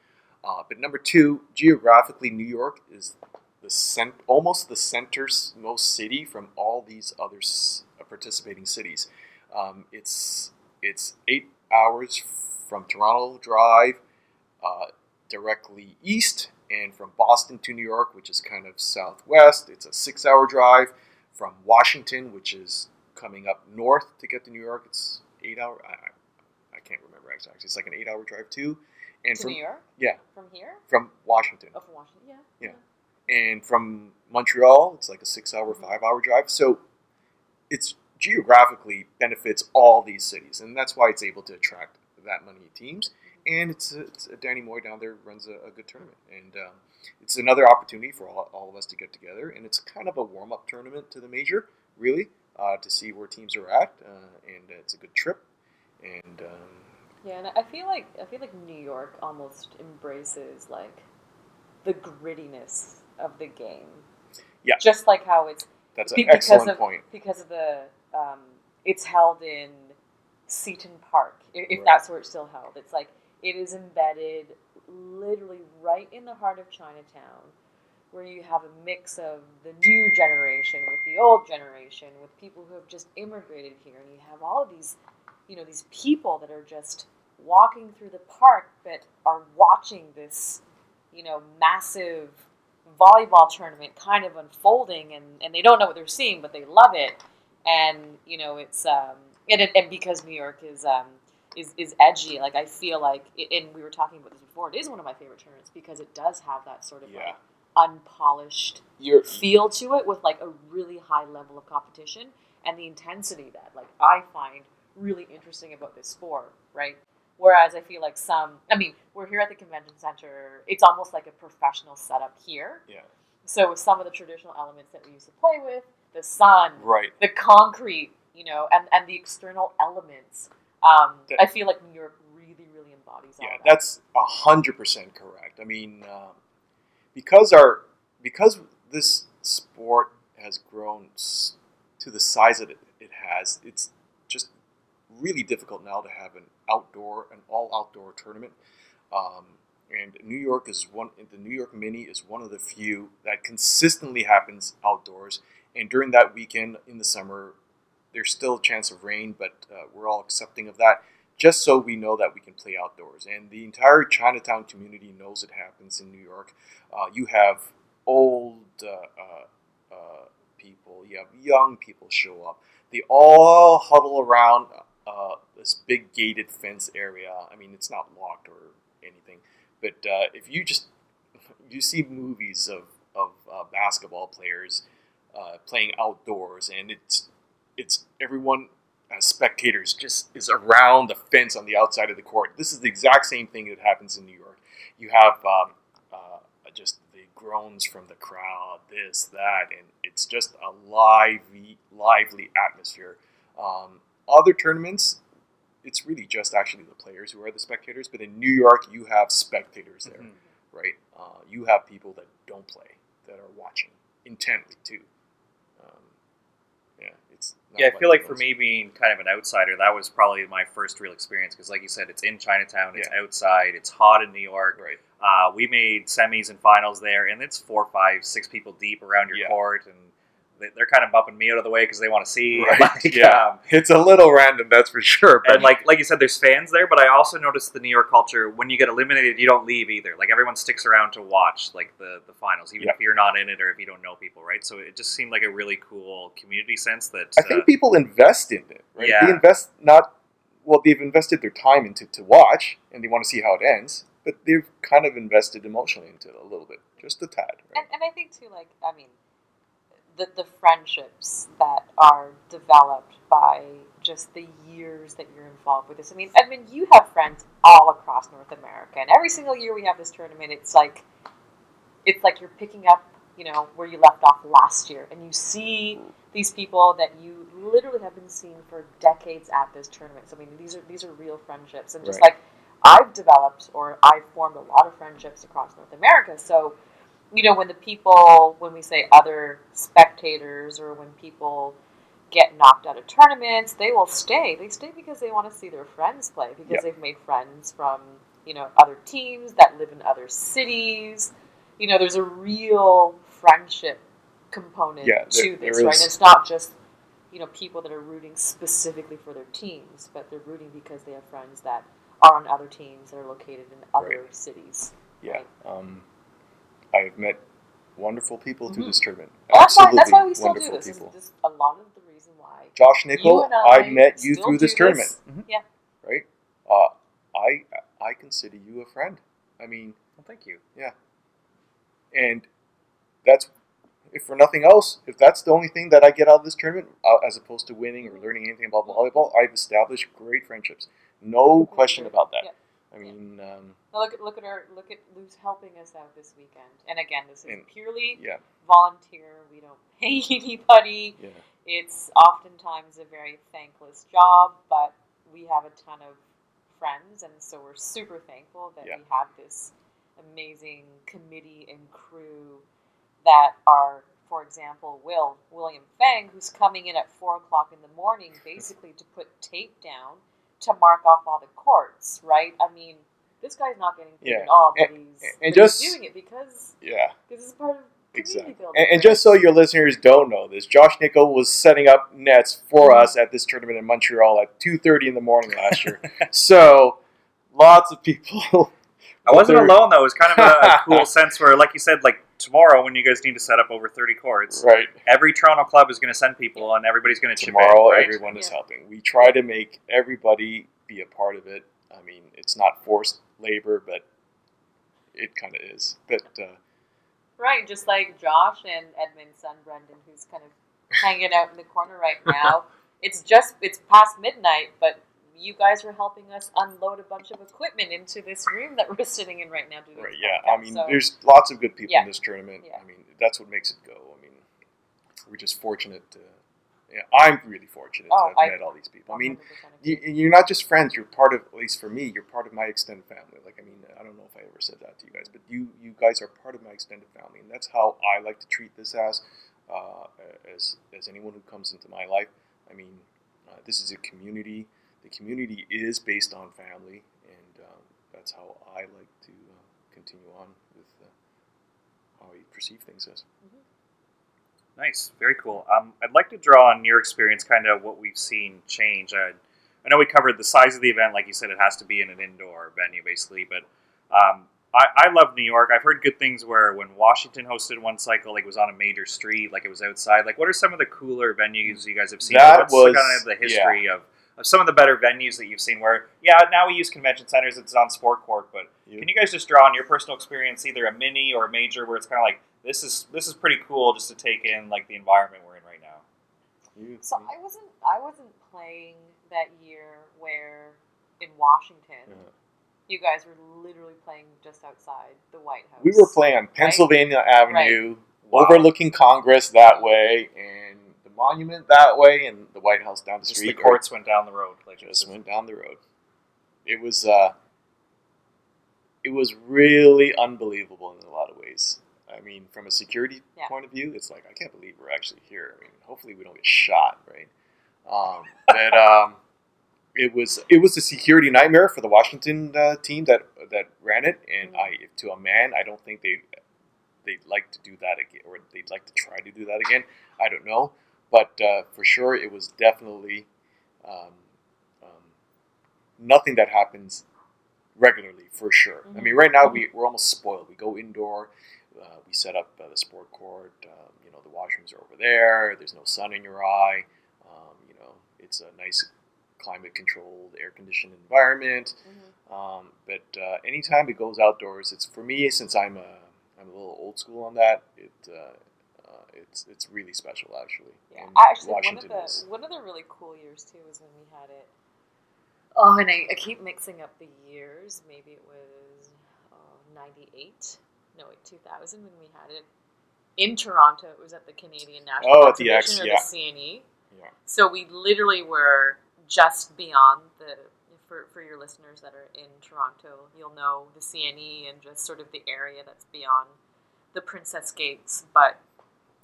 Uh, but number two, geographically, New York is the cent- almost the center's most city from all these other s- participating cities. Um, it's it's eight hours from Toronto Drive uh, directly east, and from Boston to New York, which is kind of southwest, it's a six-hour drive. From Washington, which is coming up north to get to New York, it's eight hour. I, I can't remember exactly. It's like an eight-hour drive too. And to from New York? yeah, From here? from Washington. Oh, from Washington? Yeah. Yeah. and from Montreal, it's like a six-hour, five-hour drive. So it's geographically benefits all these cities, and that's why it's able to attract that many teams. And it's, it's Danny Moy down there runs a, a good tournament, and um, it's another opportunity for all, all of us to get together. And it's kind of a warm-up tournament to the major, really, uh, to see where teams are at, uh, and it's a good trip. And um, Yeah, and I feel like I feel like New York almost embraces like the grittiness of the game. Yeah. Just like how it's that's an excellent of- point. because of the um, it's held in Seton Park, if Right. that's where it's still held. It's like it is embedded literally right in the heart of Chinatown, where you have a mix of the new generation with the old generation, with people who have just immigrated here, and you have all of these, you know, these people that are just walking through the park but are watching this, you know, massive volleyball tournament kind of unfolding and, and they don't know what they're seeing but they love it and you know it's um and, and because new york is um is, is edgy like i feel like and we were talking about this before it is one of my favorite tournaments because it does have that sort of Yeah. like unpolished You're, feel to it with like a really high level of competition and the intensity that like I find really interesting about this sport, right? Whereas I feel like some, I mean, we're here at the convention center. It's almost like a professional setup here. yeah, So with some of the traditional elements that we used to play with, the sun, right. the concrete, you know, and and the external elements, um, That- I feel like New York really, really embodies all Yeah, that. that's a hundred percent correct. I mean, um, because our because this sport has grown to the size that it, it has, it's just really difficult now to have an outdoor, an all outdoor tournament. Um, and New York is one. The New York Mini is one of the few that consistently happens outdoors. And during that weekend in the summer, there's still a chance of rain, but uh, we're all accepting of that just so we know that we can play outdoors. And the entire Chinatown community knows it happens in New York. Uh, you have old uh, uh, uh, people, you have young people show up. They all huddle around uh, this big gated fence area. I mean, it's not locked or anything, but if you just you see movies of of basketball players uh, playing outdoors, and it's it's everyone as spectators just is around the fence on the outside of the court. This is the exact same thing that happens in New York. You have um, uh, just the groans from the crowd, this, that, and it's just a lively, lively atmosphere. Um, other tournaments, it's really just actually the players who are the spectators. But in New York, you have spectators there, Mhm. right? Uh, you have people that don't play that are watching intently too. Um, yeah, it's not Yeah, I feel like for me being kind of an outsider, that was probably my first real experience because, like you said, it's in Chinatown, it's Yeah. outside, it's hot in New York. right? Uh, we made semis and finals there, and it's four, five, six people deep around your Yeah. court, and they're kind of bumping me out of the way because they want to see. Right, Like, yeah. um, It's a little random, that's for sure. But and like like you said, there's fans there, but I also noticed the New York culture. When you get eliminated, you don't leave either. Like everyone sticks around to watch like the the finals, even Yeah. if you're not in it or if you don't know people, right? So it just seemed like a really cool community sense that. I think uh, people invest in it, right? Yeah. They invest not well, they've invested their time into to watch, and they want to see how it ends. But they've kind of invested emotionally into it a little bit, just a tad. Right? and, and I think too, like I mean, the the friendships that are developed by just the years that you're involved with this. I mean, Edmund, you have friends all across North America, and every single year we have this tournament. It's like, it's like you're picking up you know, where you left off last year, and you see these people that you literally have been seeing for decades at this tournament. So I mean, these are these are real friendships, and just Right. like I've developed or I've formed a lot of friendships across North America. So, you know, when the people, when we say other spectators or when people get knocked out of tournaments, they will stay. They stay because they want to see their friends play because Yep. they've made friends from, you know, other teams that live in other cities. You know, there's a real friendship component Yeah, to this, right? And it's not just, you know, people that are rooting specifically for their teams, but they're rooting because they have friends that are on other teams that are located in other cities. Yeah. Um, I've met wonderful people through Mhm. this tournament. And that's why Absolutely that's why we still do wonderful this. Is people. just a lot of the reason why. Josh Nickel, I, I met you through this tournament. this. Mhm. Yeah. Right? Uh, I I consider you a friend. I mean, Well, thank you. Yeah. And that's if for nothing else, if that's the only thing that I get out of this tournament, uh, as opposed to winning or learning anything about volleyball, I've established great friendships. No question about that. Yeah. I mean, um, look at look at our look at who's helping us out this weekend. And again, this is And- purely yeah, volunteer. We don't pay anybody. yeah, It's oftentimes a very thankless job, but we have a ton of friends, and so we're super thankful that Yeah. we have this amazing committee and crew that are, for example, Will William Fang, who's coming in at four o'clock in the morning, basically to put tape down to mark off all the courts. Right? I mean, this guy's not getting paid Yeah. at all, but And- he's, and but he's just- doing it because yeah. this is part of community Exactly. building. And, and right? just so your listeners don't know this, Josh Nickel was setting up nets for Mhm. us at this tournament in Montreal at 2.30 in the morning last year. so lots of people. I wasn't They're- alone though. It was kind of a, a cool sense where, like you said, like tomorrow when you guys need to set up over thirty courts, Right. every Toronto club is going to send people, and everybody's going to chip Tomorrow. Right? everyone is helping. We try to make everybody be a part of it. I mean, it's not forced labor, but it kind of is. But uh, Right, just like Josh and Edmund's son Brendan, who's kind of hanging out in the corner right now. it's just it's past midnight, but you guys were helping us unload a bunch of equipment into this room that we're sitting in right now. Doing right, yeah. podcast. I mean, So- there's lots of good people Yeah. in this tournament. Yeah. I mean, that's what makes it go. I mean, we're just fortunate to. Yeah, I'm really fortunate Oh, to have I- met all these people. I mean, you, you're not just friends. You're part of, at least for me, you're part of my extended family. Like, I mean, I don't know if I ever said that to you guys, but you, you guys are part of my extended family, and that's how I like to treat this as, uh, as, as anyone who comes into my life. I mean, uh, this is a community. The community is based on family, and um, that's how I like to uh, continue on with uh, how I perceive things as. Nice, very cool. Um, I'd like to draw on your experience, kind of what we've seen change. I, I know we covered the size of the event, like you said, it has to be in an indoor venue, basically. But um, I, I love New York. I've heard good things where when Washington hosted one cycle, like it was on a major street, like it was outside. Like, what are some of the cooler venues you guys have seen? That What's was- kind of the history of, of some of the better venues that you've seen? Where yeah, now we use convention centers; it's on sport court, but You- can you guys just draw on your personal experience, either a mini or a major, where it's kind of like this is this is pretty cool just to take in like the environment we're in right now. So I wasn't I wasn't playing that year where in Washington Yeah. you guys were literally playing just outside the White House. We were playing on Pennsylvania Avenue, Wow. overlooking Congress that way, and the monument that way, and the White House down the Just street. the courts went down the road. Like just went down the road. It was uh, it was really unbelievable in a lot of ways. I mean, from a security Yeah. point of view, it's like I can't believe we're actually here. I mean, hopefully we don't get shot, right? Um, but um, it was it was a security nightmare for the Washington uh, team that that ran it, and Mhm. I to a man, I don't think they they'd like to do that again, or they'd like to try to do that again. I don't know, but uh, for sure, it was definitely um, um, nothing that happens regularly. For sure. I mean, right now we we're almost spoiled. We go indoor. Uh, we set up uh, the sport court. Um, you know, the washrooms are over there. There's no sun in your eye. Um, you know, it's a nice climate-controlled, air-conditioned environment. Mhm. Um, but uh, anytime it goes outdoors, it's for me since I'm a I'm a little old school on that. It uh, it's it's really special actually. Yeah, And actually, Washington one of is- the one of the really cool years too was when we had it. Oh, and I, I keep mixing up the years. Maybe it was uh, '98. No, wait, 2000 when we had it in Toronto. It was at the Canadian National Oh, at the X, yeah. the CNE. Yeah. So we literally were just beyond the. For, for your listeners that are in Toronto, you'll know the CNE and just sort of the area that's beyond the Princess Gates. But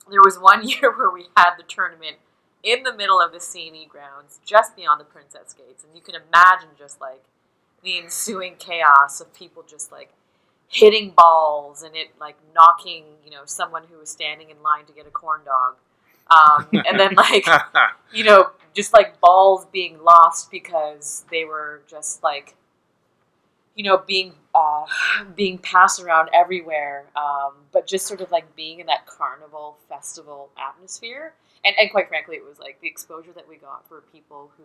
there was one year where we had the tournament in the middle of the CNE grounds, just beyond the Princess Gates, and you can imagine just like the ensuing chaos of people just like hitting balls and it like knocking, you know, someone who was standing in line to get a corn dog, um, and then like you know, just like balls being lost because they were just like, you know, being uh, being passed around everywhere, um, but just sort of like being in that carnival festival atmosphere. And, and quite frankly, it was like the exposure that we got for people who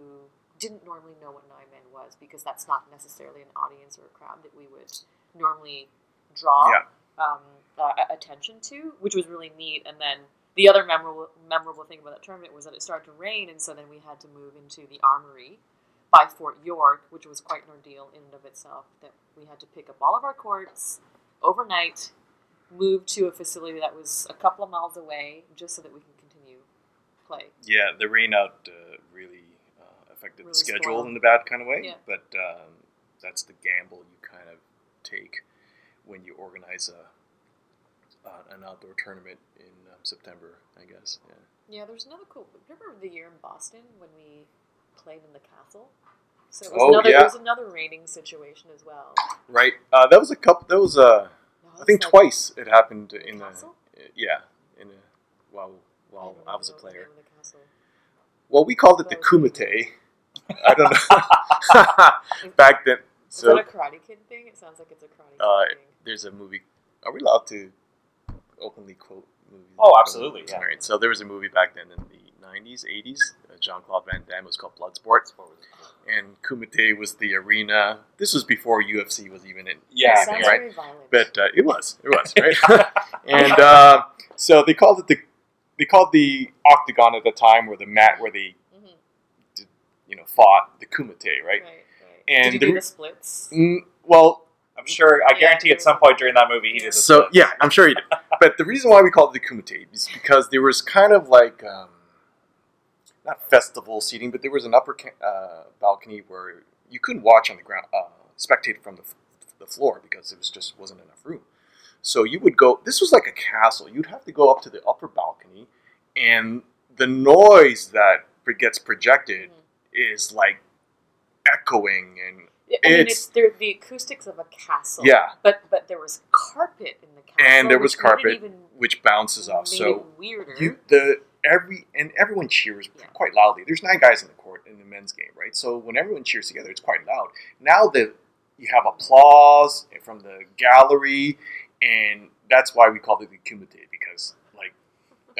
didn't normally know what Men was because that's not necessarily an audience or a crowd that we would normally draw Yeah. um, uh, attention to, which was really neat. And then the other memorable memorable thing about that tournament was that it started to rain, and so then we had to move into the armory by Fort York, which was quite an ordeal in and of itself. That we had to pick up all of our courts overnight, move to a facility that was a couple of miles away, just so that we can continue play. Yeah, the rain out uh, really uh, affected Really the schedule spoiled. in a bad kind of way. Yeah. But um, that's the gamble you kind of take when you organize a uh, an outdoor tournament in um, September, I guess. Yeah. Yeah, there's another cool. Remember the year in Boston when we played in the castle? So it was Oh, another. yeah. It was another raining situation as well. Right. Uh, that was a couple. That was uh, No, I think like- twice it happened in a, castle? yeah in a while while don't I was a know the name player. of the castle. Well, we called it the kumite. I don't know. Back then, Is so that a Karate Kid thing? It sounds like it's a Karate Kid Uh, thing. there's a movie. Are we allowed to openly quote movies? Oh, absolutely, yeah. All right. So there was a movie back then in the 90s, 80s. Uh, Jean Claude Van Damme was called Bloodsport, and Kumite was the arena. This was before UFC was even in. Yeah, It anything, right? very. But uh, it was, it was, right? and uh, so they called it the they called the octagon at the time, or the mat where they Mhm. you know fought the kumite, right, right? right. And Did you the do the splits? Mm, well, I'm sure. I guarantee at some point during that movie he did. So yeah, I'm sure he did. But the reason why we called it the Kumite is because there was kind of like um, not festival seating, but there was an upper uh, balcony where you couldn't watch on the ground, uh, spectate from the, f- the floor because it was just wasn't enough room. So you would go. This was like a castle. You'd have to go up to the upper balcony, and the noise that gets projected Mhm. is like echoing and I mean, it's- it's the acoustics of a castle. Yeah. but but there was carpet in the castle, And there was which made it carpet which bounces off. So weirder. you the every and everyone cheers Yeah. quite loudly. There's nine guys in the court in the men's game, right? So when everyone cheers together, it's quite loud. Now that you have applause from the gallery, and that's why we called it the kumite because, like,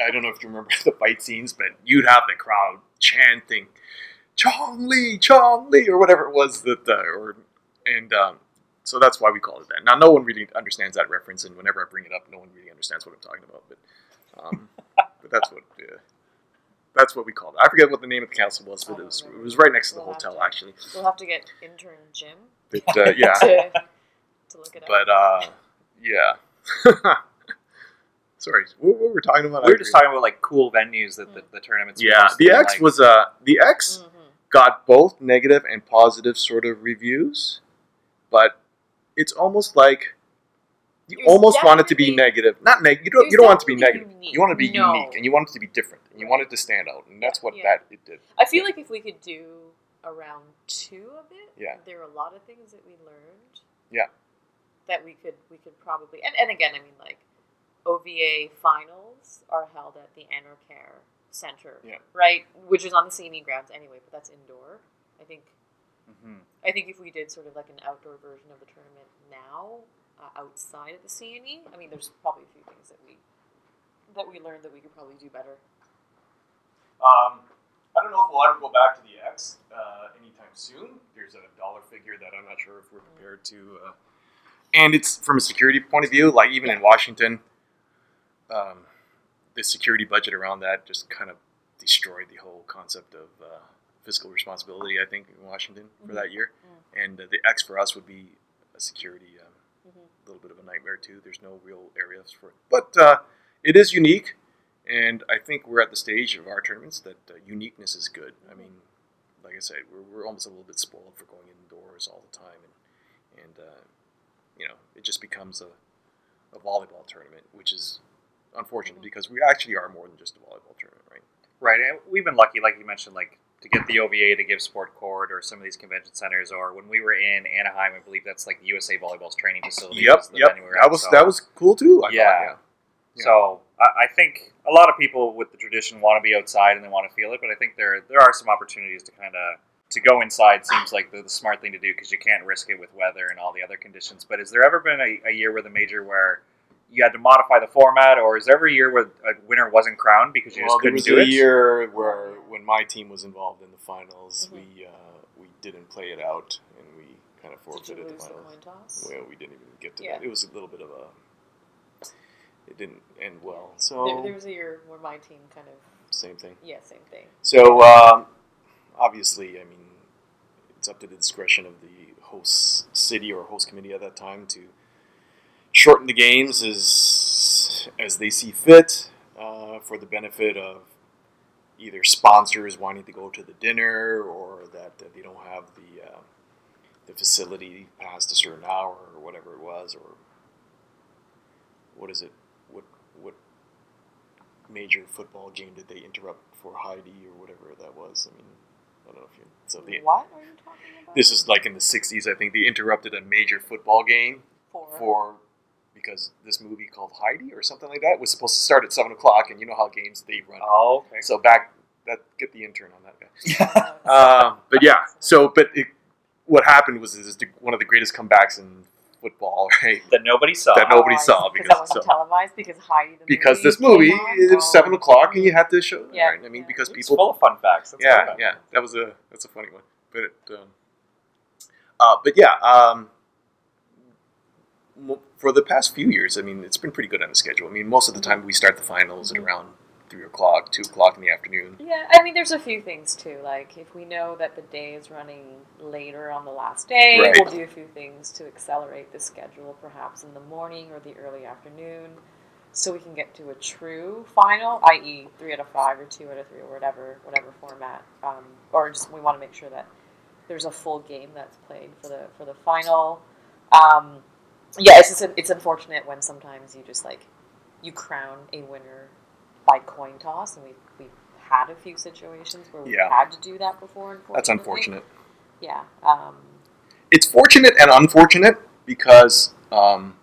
I don't know if you remember the fight scenes, but you'd have the crowd chanting "Chong Li, Chong Li" or whatever it was that, uh, or and um, so that's why we called it that. Now, no one really understands that reference, and whenever I bring it up, no one really understands what I'm talking about. But um, but that's what uh, that's what we called it. I forget what the name of the castle was, but it was it was right next to the We'll hotel to- actually. we'll have to get intern Jim But uh, yeah, to, to look it up. but uh, yeah. Sorry, what, what were we talking about? we were just talking about like cool venues that the, the tournaments. were Yeah, the X like- was uh the X Mhm. got both negative and positive sort of reviews, but it's almost like you almost want it to be negative. Not negative. You don't. You don't want it to be negative. unique. You want it to be No. unique, and you want it to be different, and you want it to stand out, and that's what Yeah. that it did. I feel like if we could do around two of it, Yeah. there are a lot of things that we learned. Yeah. That we could we could probably and, and again I mean like OVA finals are held at the Enercare Center, Yeah. right? Which is on the CNE grounds anyway, but that's indoor. I think Mhm. I think if we did sort of like an outdoor version of the tournament now, uh, outside of the CNE, I mean, there's probably a few things that we that we learned that we could probably do better. Um, I don't know if we'll ever go back to the X uh, anytime soon. There's a dollar figure that I'm not sure if we're prepared to. Uh, and it's from a security point of view, like even in Washington, um, the security budget around that just kind of destroyed the whole concept of uh, fiscal responsibility. I think in Washington for Mhm. that year, Mm. and uh, the X for us would be a security. Um, Mhm. a little bit of a nightmare too. There's no real areas for it, but uh, it is unique, and I think we're at the stage of our tournaments that uh, uniqueness is good. I mean, like I said, we're, we're almost a little bit spoiled for going indoors all the time, and and uh, you know it just becomes a, a volleyball tournament, which is unfortunate because we actually are more than just a volleyball tournament, right? Right, and we've been lucky, like you mentioned, like to get the OVA to give Sport Court or some of these convention centers, or when we were in Anaheim, I believe that's like the USA Volleyball's training facility. Yep, yep. That was so- that was cool too. Yeah. Yeah. So I, I think a lot of people with the tradition want to be outside and they want to feel it, but I think there there are some opportunities to kind of to go inside. Seems like the, the smart thing to do because you can't risk it with weather and all the other conditions. But has there ever been a, a year where the major where you had to modify the format, or is there ever a year where a winner wasn't crowned because you well, just couldn't do it? There was do a year where when my team was involved in the finals, Mhm. we uh, we didn't play it out and we kind of Did you forfeited the lose the finals. coin toss? Well, we didn't even get to Yeah. that. It was a little bit of a. It didn't end well. So There, there was a year where my team kind of same thing. yeah, same thing. So um, obviously, I mean, it's up to the discretion of the host city or host committee at that time to shorten the games as as they see fit uh, for the benefit of either sponsors wanting to go to the dinner or that uh, they don't have the uh, the facility past a certain hour or whatever it was or what is it what what major football game did they interrupt for Heidi or whatever that was I mean I don't know if you so the, what are you talking about? this is like in the 60s I think they interrupted a major football game for, for because this movie called Heidi or something like that was supposed to start at seven o'clock, and you know how games they run. Oh, okay. So back that get the intern on that guy. Um, but yeah, so but it, what happened was is the, one of the greatest comebacks in football, right? that nobody saw. That nobody Oh, saw because that wasn't so- televised because Heidi the Because movie this movie on? it was Oh. seven o'clock, and you had to show. Yeah, right? I mean, yeah. because It's people full of fun facts. That's yeah, good. yeah, that was a that's a funny one. But it, um, uh, but yeah, um, mo- for the past few years, I mean, it's been pretty good on the schedule. I mean, most of the time we start the finals at around three o'clock, two o'clock in the afternoon. Yeah, I mean, there's a few things too. Like, if we know that the day is running later on the last day, Right. we'll do a few things to accelerate the schedule, perhaps in the morning or the early afternoon, so we can get to a true final, i.e., three out of five or two out of three or whatever, whatever format. Um, or just we want to make sure that there's a full game that's played for the for the final. Um, yeah, it's just, it's unfortunate when sometimes you just like you crown a winner by coin toss, and we we've had a few situations where we Yeah. had to do that before. That's unfortunate. Yeah. Um, It's fortunate and unfortunate because um,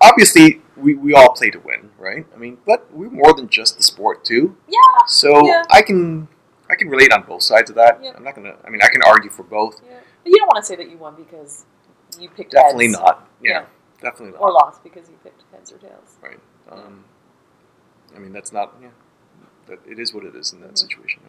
obviously we, we all play to win, right? I mean, but we're more than just the sport too. yeah. So Yeah. I can I can relate on both sides of that. Yeah. I'm not gonna. I mean, I can argue for both. Yeah. But you don't want to say that you won because you picked Definitely heads. not. Yeah, Yeah. definitely not. Or lost because you picked heads or tails. Right. Um, I mean, that's not. Yeah, that it is what it is in that Mhm. situation.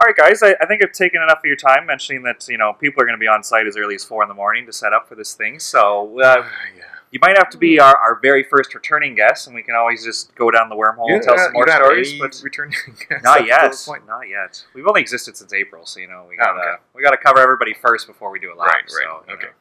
All right, guys. I, I think I've taken enough of your time mentioning that you know people are going to be on site as early as four in the morning to set up for this thing. So uh, yeah. You might have to be our, our very first returning guest, and we can always just go down the wormhole and tell some more you don't stories. any But returning guests not up to yet. this point? Not yet. We've only existed since April, so you know we Oh, gotta okay. we gotta cover everybody first before we do a live. Right. Right. So, you okay. know.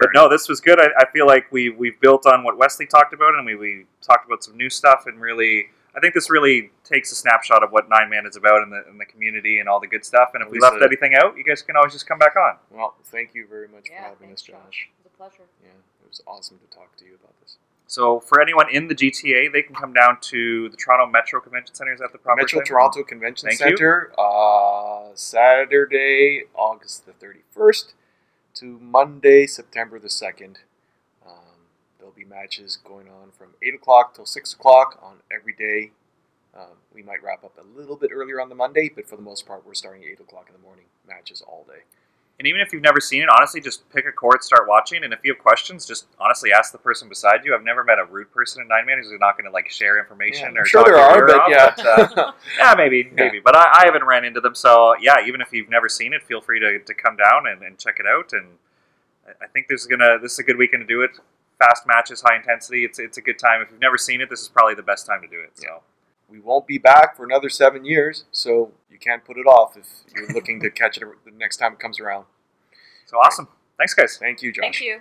But no, this was good. I, I feel like we we've built on what Wesley talked about, and we, we talked about some new stuff, and really, I think this really takes a snapshot of what Nine Man is about in the in the community and all the good stuff. And if we left anything out, you guys can always just come back on. Well, thank you very much Yeah, for having us, Josh. Josh. It was a pleasure. Yeah, it was awesome to talk to you about this. So for anyone in the GTA, they can come down to the Toronto Metro Convention Center. Is that the proper Metro thing? Toronto Convention Thank. Center, uh, Saturday, August the 31st to Monday, September the 2nd. Um, there'll be matches going on from 8 o'clock till 6 o'clock on every day. Um, we might wrap up a little bit earlier on the Monday, but for the most part, we're starting at 8 o'clock in the morning, matches all day. And even if you've never seen it, honestly, just pick a court, start watching, and if you have questions, just honestly ask the person beside you. I've never met a rude person in Nine Man who's not going to like share information Yeah, or sure there are, but off, yeah. but, uh, yeah, maybe, maybe. But I, I haven't ran into them, so yeah. Even if you've never seen it, feel free to, to come down and, and check it out. And I- think this is gonna this is a good weekend to do it. Fast matches, high intensity. It's it's a good time. If you've never seen it, this is probably the best time to do it. So we won't be back for another seven years, so you can't put it off if you're looking to catch it the next time it comes around. so awesome. Thanks, guys. Thank you, Josh. Thank you.